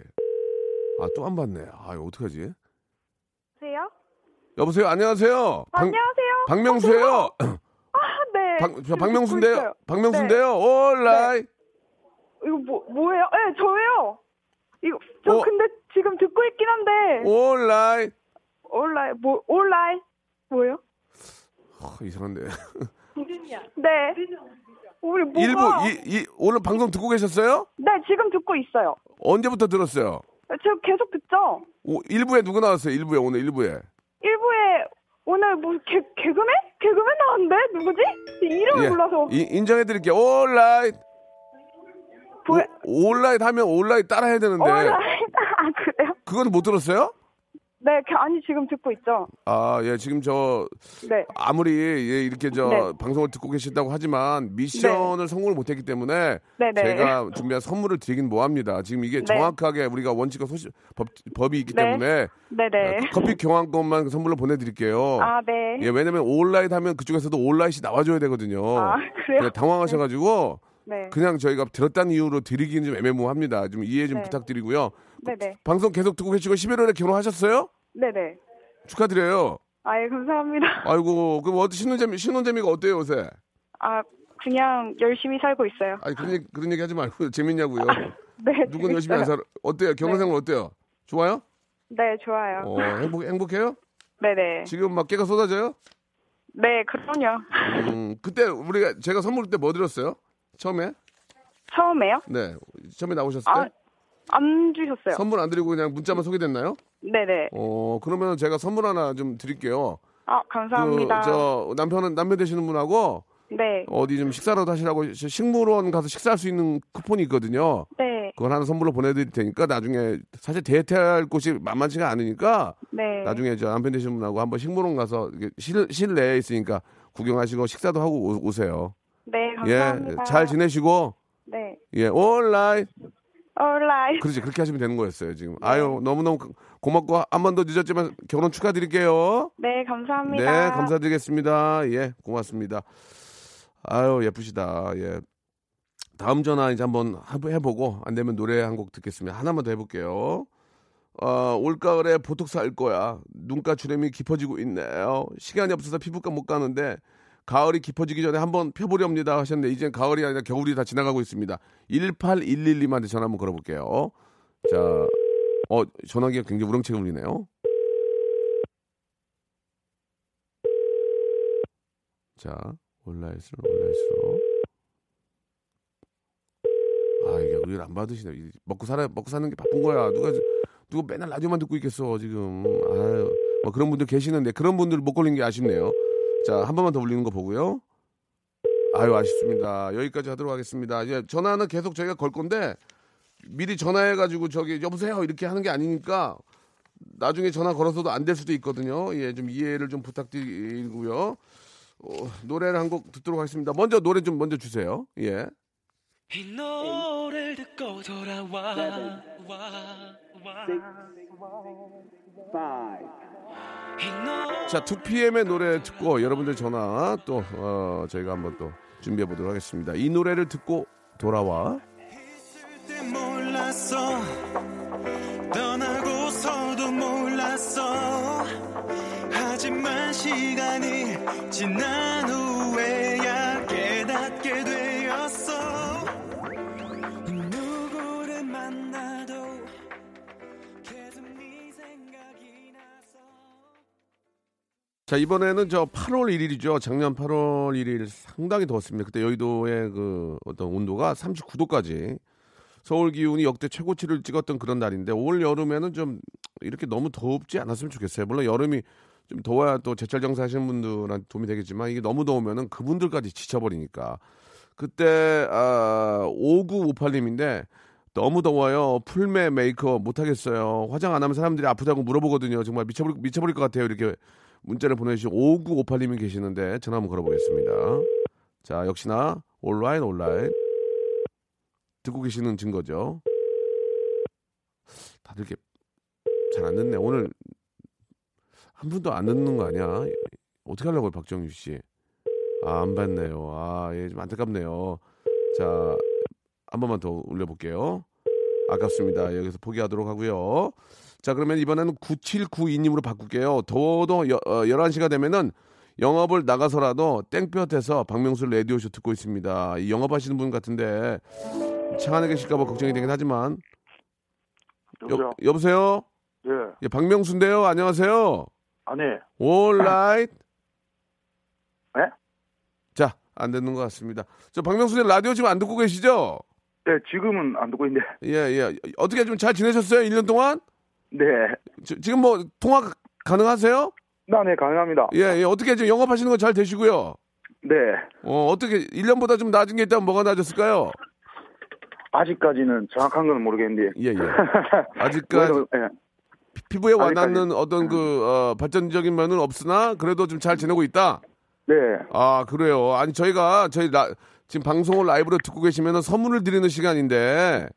아, 또 안 받네. 아, 이거 어떡하지? 여보세요? 여보세요, 안녕하세요. 박- 안녕하세요. 박명수예요. 아, 네. 박, 저 박명수인데요. 박명수인데요. 올라이. 이거 뭐 뭐예요? 네, 저예요. 이거 저 어. 근데 지금 듣고 있긴 한데. 올라이. 온라인 뭐 온라인 뭐예요? 아, 이상한데. 네. 우리 뭐가? 일부 이, 이 오늘 방송 듣고 계셨어요? 네, 지금 듣고 있어요. 언제부터 들었어요? 저 계속 듣죠. 오, 일부에 누구 나왔어요? 일부에 오늘 일부에. 일부에 오늘 뭐 개, 개그맨? 개그맨 나왔는데 누구지? 이름을 몰라서. 이- 인정해드릴게요. 올라이. 뭐야? 올라이 하면 올라이 따라 해야 되는데. 온라인 아 그래요? 그거는 못 들었어요? 네, 그- 아니 지금 듣고 있죠. 아, 예, 지금 저 네. 아무리 예, 이렇게 저 네. 방송을 듣고 계신다고 하지만 미션을 성공을 못했기 때문에 네, 네. 제가 준비한 선물을 드리긴 뭐합니다. 지금 이게 네. 정확하게 우리가 원칙과 소시, 법, 법이 있기 네. 때문에 네네. 커피 교환권만 선물로 보내드릴게요. 아, 네. 예, 왜냐면 온라인 하면 그쪽에서도 온라인이 나와줘야 되거든요. 아, 그래요? 그래, 당황하셔가지고 네. 그냥 저희가 들었다는 이유로 드리기는 좀 애매모호합니다. 좀 이해 좀 네. 부탁드리고요. 네네. 방송 계속 듣고 계시고 11월에 결혼하셨어요? 네네. 축하드려요. 아예 감사합니다. 아이고, 그럼 어때 신혼재미 신혼재미가 어때요 요새? 아 그냥 열심히 살고 있어요. 아니 그런 얘기, 그런 얘기 하지 말고 재밌냐고요. 네. 누군 열심히 안. 살아? 어때요? 결혼생활 어때요? 좋아요? 네, 좋아요. 어, 행복 행복해요? 네네. 지금 막 깨가 쏟아져요? 네, 그럼요. 음, 그때 우리가 제가 선물 때 뭐 드렸어요? 처음에? 처음에요? 네, 처음에 나오셨을 때 아, 안 주셨어요. 선물 안 드리고 그냥 문자만 소개됐나요? 네네. 어, 그러면 제가 선물 하나 좀 드릴게요. 아, 감사합니다. 그, 저 남편은 남편 되시는 분하고 네. 어디 좀 식사라도 하시라고 식물원 가서 식사할 수 있는 쿠폰이 있거든요. 네. 그걸 하나 선물로 보내드릴 테니까 나중에 사실 데이트할 곳이 만만치가 않으니까 네. 나중에 저 남편 되시는 분하고 한번 식물원 가서 실, 실내에 있으니까 구경하시고 식사도 하고 오- 오세요. 네, 감사합니다. 예, 잘 지내시고 네. 예, 온라인 온라인. 그렇지 그렇게 하시면 되는 거였어요 지금. 아유 너무 너무 고맙고 한 번 더 늦었지만 결혼 축하드릴게요. 네, 감사합니다. 네, 감사드리겠습니다. 예, 고맙습니다. 아유, 예쁘시다. 예. 다음 전화 이제 한번 하- 해보고, 안 되면 노래 한 곡 듣겠습니다. 하나만 더 해볼게요. 어, 올가을에 보톡스 할 거야. 눈가 주름이 깊어지고 있네요. 시간이 없어서 피부과 못 가는데, 가을이 깊어지기 전에 한번 펴보렵니다 하셨는데, 이제 가을이 아니라 겨울이 다 지나가고 있습니다. 18112한테 전화 한번 걸어볼게요. 자, 어, 전화기가 굉장히 우렁차게 울리네요. 자, 올라있으로, 올라있으로. 아, 이게 우리를 안 받으시네. 이- 먹고 살아, 먹고 사는 게 바쁜 거야. 누가, 누가 맨날 라디오만 듣고 있겠어, 지금. 아유, 뭐 그런 분들 계시는데, 그런 분들 못 걸린 게 아쉽네요. 자, 한 번만 더 울리는 거 보고요. 아유, 아쉽습니다. 여기까지 하도록 하겠습니다. 이제 전화는 계속 저희가 걸 건데, 미리 전화해가지고 저기, 여보세요? 이렇게 하는 게 아니니까, 나중에 전화 걸어서도 안 될 수도 있거든요. 예, 좀 이해를 좀 부탁드리고요. 어, 노래를 한 곡 듣도록 하겠습니다. 먼저 노래 좀 먼저 주세요. 예. 이 노래를 듣고 돌아와 와, 와. 이 노- 자, 2PM의 노래 듣고 여러분들 전화 또 어, 저희가 한번 또 준비해 보도록 하겠습니다. 이 노래를 듣고 돌아와. 하지만 시간이 지난 후 자, 이번에는 저 8월 1일이죠. 작년 8월 1일 상당히 더웠습니다. 그때 여의도의 그 어떤 온도가 39도까지 서울 기온이 역대 최고치를 찍었던 그런 날인데 올 여름에는 좀 이렇게 너무 덥지 않았으면 좋겠어요. 물론 여름이 좀 더워야 또 제철 장사 하시는 분들한테 도움이 되겠지만 이게 너무 더우면은 그분들까지 지쳐버리니까 그때 아 5958님인데 너무 더워요. 풀메 메이크업 못하겠어요. 화장 안 하면 사람들이 아프다고 물어보거든요. 정말 미쳐버릴, 미쳐버릴 것 같아요. 이렇게 문자를 보내주신 5958님이 계시는데 전화 한번 걸어보겠습니다. 자, 역시나 온라인 온라인 듣고 계시는 증거죠. 다들 이렇게 잘 안 듣네. 오늘 한 분도 안 듣는 거 아니야? 어떻게 하려고요, 박정유 씨? 아, 안 받네요. 아, 예, 좀 안타깝네요. 자, 한 번만 더 올려볼게요. 아깝습니다. 여기서 포기하도록 하고요. 자, 그러면 이번에는 9792님으로 바꿀게요. 더워도 여, 어, 11시가 되면은 영업을 나가서라도 땡볕에서 박명수 라디오쇼 듣고 있습니다. 이 영업하시는 분 같은데 차 안에 계실까봐 걱정이 되긴 하지만 여보세요? 여, 보세요 예. 예, 박명수인데요. 안녕하세요. 아니, 올라이트. 네? 자, 안 듣는 것 같습니다. 저 박명수님 라디오 지금 안 듣고 계시죠? 네, 지금은 안 듣고 있는데. 예, 예. 어떻게 좀 잘 지내셨어요? 1년 동안? 네. 지, 지금 뭐 통화 가- 가능하세요? 나, 네, 가능합니다. 예, 예. 어떻게 지금 영업하시는 거 잘 되시고요? 네. 어, 어떻게 1년보다 좀 낮은 게 있다면 뭐가 낮았을까요? 아직까지는 정확한 건 모르겠는데. 예, 예. 아직까지 예. 피부에 아직까지- 와닿는 어떤 그 어, 발전적인 면은 없으나 그래도 좀 잘 지내고 있다. 네. 아, 그래요. 아니 저희가 저희 라, 지금 방송을 라이브로 듣고 계시면은 선물을 드리는 시간인데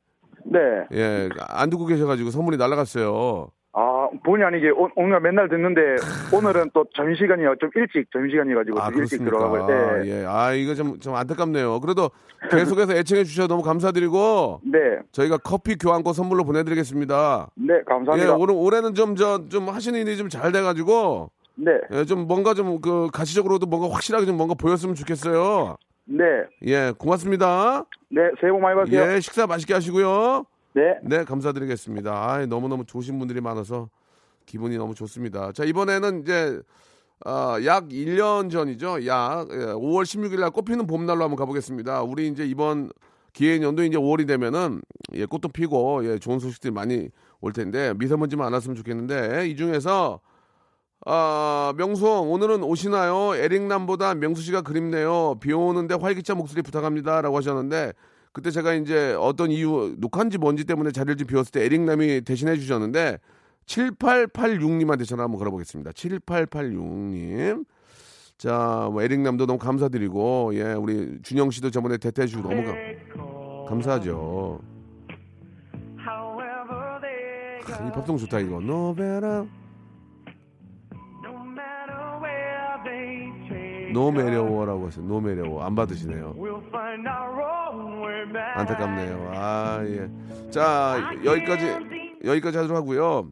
네. 예, 안 듣고 계셔 가지고 선물이 날아갔어요. 아, 본의 아니게 오, 오늘 맨날 듣는데 오늘은 또 점심시간이 좀 일찍 점심시간이가지고 아, 좀 일찍? 들어가고 네. 예. 아, 이거 좀, 좀 안타깝네요. 그래도 계속해서 애청해 주셔서 너무 감사드리고 네. 저희가 커피 교환권 선물로 보내드리겠습니다. 네, 감사합니다. 예, 올해, 올해는 좀, 저, 좀 하시는 일이 좀 잘 돼가지고 네. 예, 좀 뭔가 좀 그 가시적으로도 뭔가 확실하게 좀 뭔가 보였으면 좋겠어요. 네. 예, 고맙습니다. 네, 새해 복 많이 받으세요. 예, 식사 맛있게 하시고요. 네. 네, 감사드리겠습니다. 아, 너무너무 좋으신 분들이 많아서 기분이 너무 좋습니다. 자, 이번에는 이제 어, 약 1년 전이죠. 약 예, 5월 16일 날 꽃피는 봄날로 한번 가보겠습니다. 우리 이제 이번 기해년도 이제 5월이 되면은 예, 꽃도 피고 예, 좋은 소식들이 많이 올 텐데 미세먼지만 안 왔으면 좋겠는데 이 중에서 아, 명수홍, 오늘은 오시나요? 에릭남보다 명수 씨가 그립네요. 비 오는데 활기찬 목소리 부탁합니다. 라고 하셨는데, 그때 제가 이제 어떤 이유, 녹화인지 뭔지 때문에 자리를 좀 비웠을 때 에릭남이 대신해 주셨는데, 7886님한테 전화 한번 걸어보겠습니다. 7886님. 자, 뭐 에릭남도 너무 감사드리고, 예, 우리 준영 씨도 저번에 대퇴해 주고 너무 감, 감사하죠. 크, 이 법동 좋다, 이거. Better. 노매려워라고 했어요. 노매려워. 안 받으시네요. 안타깝네요. 아, 예. 자, 여기까지, 여기까지 하도록 하고요.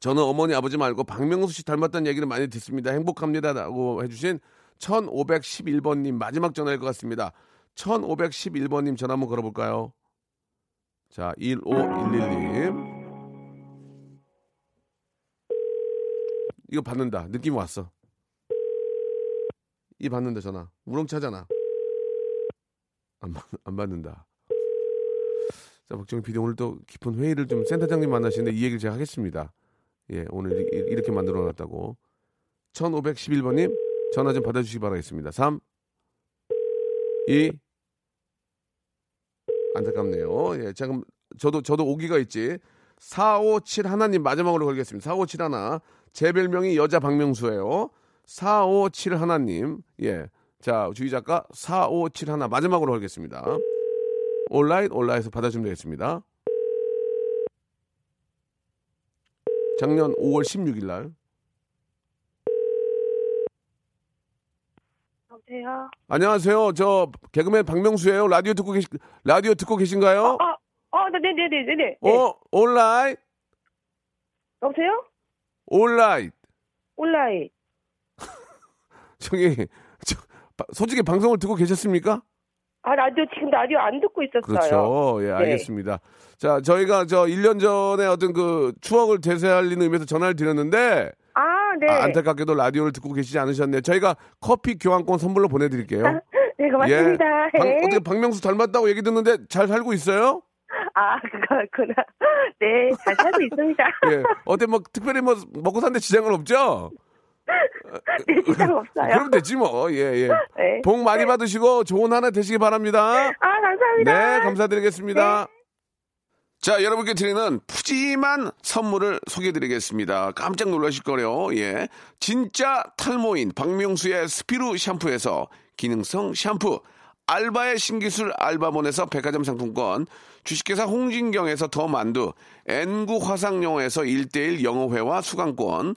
저는 어머니, 아버지 말고 박명수 씨 닮았다는 얘기를 많이 듣습니다. 행복합니다 라고 해주신 1511번님 마지막 전화일 것 같습니다. 1511번님 전화 한번 걸어볼까요? 자, 15111님. 이거 받는다. 느낌 왔어. 이 받는다 전화. 우렁차잖아. 안, 받- 안 받는다. 자, 박정희 PD 오늘 또 깊은 회의를 좀 센터장님 만나시는데 이 얘기를 제가 하겠습니다. 예, 오늘 이렇게 만들어 놨다고. 1511번님 전화 좀 받아주시기 바라겠습니다. 3, 2, 안타깝네요. 예, 자, 그럼 저도, 저도 오기가 있지. 457 하나님 마지막으로 걸겠습니다. 457 하나. 제 별명이 여자 박명수예요. 457 하나님. 예. 자, 주희 작가 457 하나 마지막으로 걸겠습니다. 온라인 온라인에서 받아주면 되겠습니다. 작년 5월 16일 날. 여보세요? 안녕하세요. 저 개그맨 박명수예요. 라디오 듣고 계시 라디오 듣고 계신가요? 어, 어, 네네 네 네 네. 어, 온라인. 여보세요? 온라인. 온라인. 저기 저, 바- 솔직히 방송을 듣고 계셨습니까? 아, 라디오, 지금 라디오 안 듣고 있었어요. 그렇죠. 예, 네. 알겠습니다. 자, 저희가 저 1년 전에 어떤 그 추억을 되새알리는 의미에서 전화를 드렸는데 아, 네. 아, 안타깝게도 라디오를 듣고 계시지 않으셨네요. 저희가 커피 교환권 선물로 보내 드릴게요. 네, 고맙습니다. 예. 박, 네. 어떻게 박명수 닮았다고 얘기 듣는데 잘 살고 있어요? 아, 그거구나. 네, 잘 살고 있습니다. 예. 어때 뭐 특별히 뭐 먹고 사는데 지장은 없죠? 네, 지장 없어요. 그럼 되지 뭐. 예, 예. 네. 복 많이 받으시고 좋은 한해 되시기 바랍니다. 아, 감사합니다. 네, 감사드리겠습니다. 자, 여러분께 드리는 푸짐한 선물을 소개해드리겠습니다. 깜짝 놀라실 거래요. 예. 진짜 탈모인 박명수의 스피루 샴푸에서 기능성 샴푸, 알바의 신기술 알바몬에서 백화점 상품권, 주식회사 홍진경에서 더 만두, N구 화상영어에서 1대1 영어회화 수강권,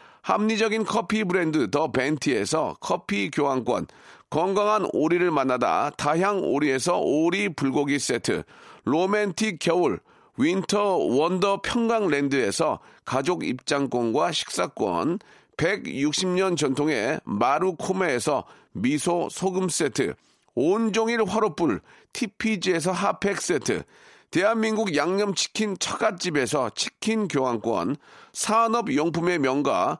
합리적인 커피 브랜드 더 벤티에서 커피 교환권, 건강한 오리를 만나다 다향 오리에서 오리 불고기 세트, 로맨틱 겨울 윈터 원더 평강랜드에서 가족 입장권과 식사권, 160년 전통의 마루코메에서 미소 소금 세트, 온종일 화로불 TPG에서 핫팩 세트, 대한민국 양념치킨 처갓집에서 치킨 교환권, 산업용품의 명가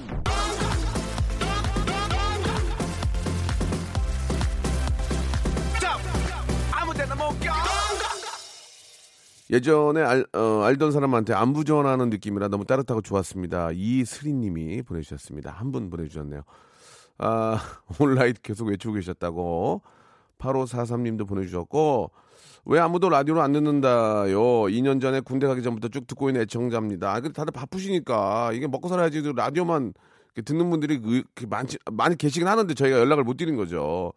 예전에 알, 어, 알던 사람한테 안부 전하는 느낌이라 너무 따뜻하고 좋았습니다. 이슬이님이 보내주셨습니다. 한 분 보내주셨네요. 아, 온라인 계속 외치고 계셨다고. 8543님도 보내주셨고, 왜 아무도 라디오를 안 듣는다요? 2년 전에 군대 가기 전부터 쭉 듣고 있는 애청자입니다. 아, 근데 다들 바쁘시니까, 이게 먹고 살아야지 라디오만 듣는 분들이 의- 그 많지, 많이 계시긴 하는데 저희가 연락을 못 드린 거죠.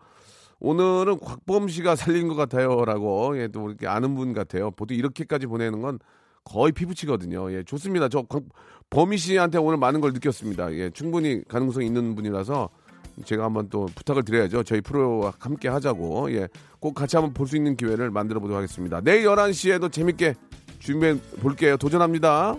오늘은 곽범 씨가 살린 것 같아요라고 예, 또 이렇게 아는 분 같아요. 보통 이렇게까지 보내는 건 거의 피부치거든요. 예, 좋습니다. 저 곽- 범희 씨한테 오늘 많은 걸 느꼈습니다. 예, 충분히 가능성 있는 분이라서 제가 한번 또 부탁을 드려야죠. 저희 프로와 함께 하자고. 예, 꼭 같이 한번 볼 수 있는 기회를 만들어 보도록 하겠습니다. 내일 11시에도 재밌게 준비해 볼게요. 도전합니다.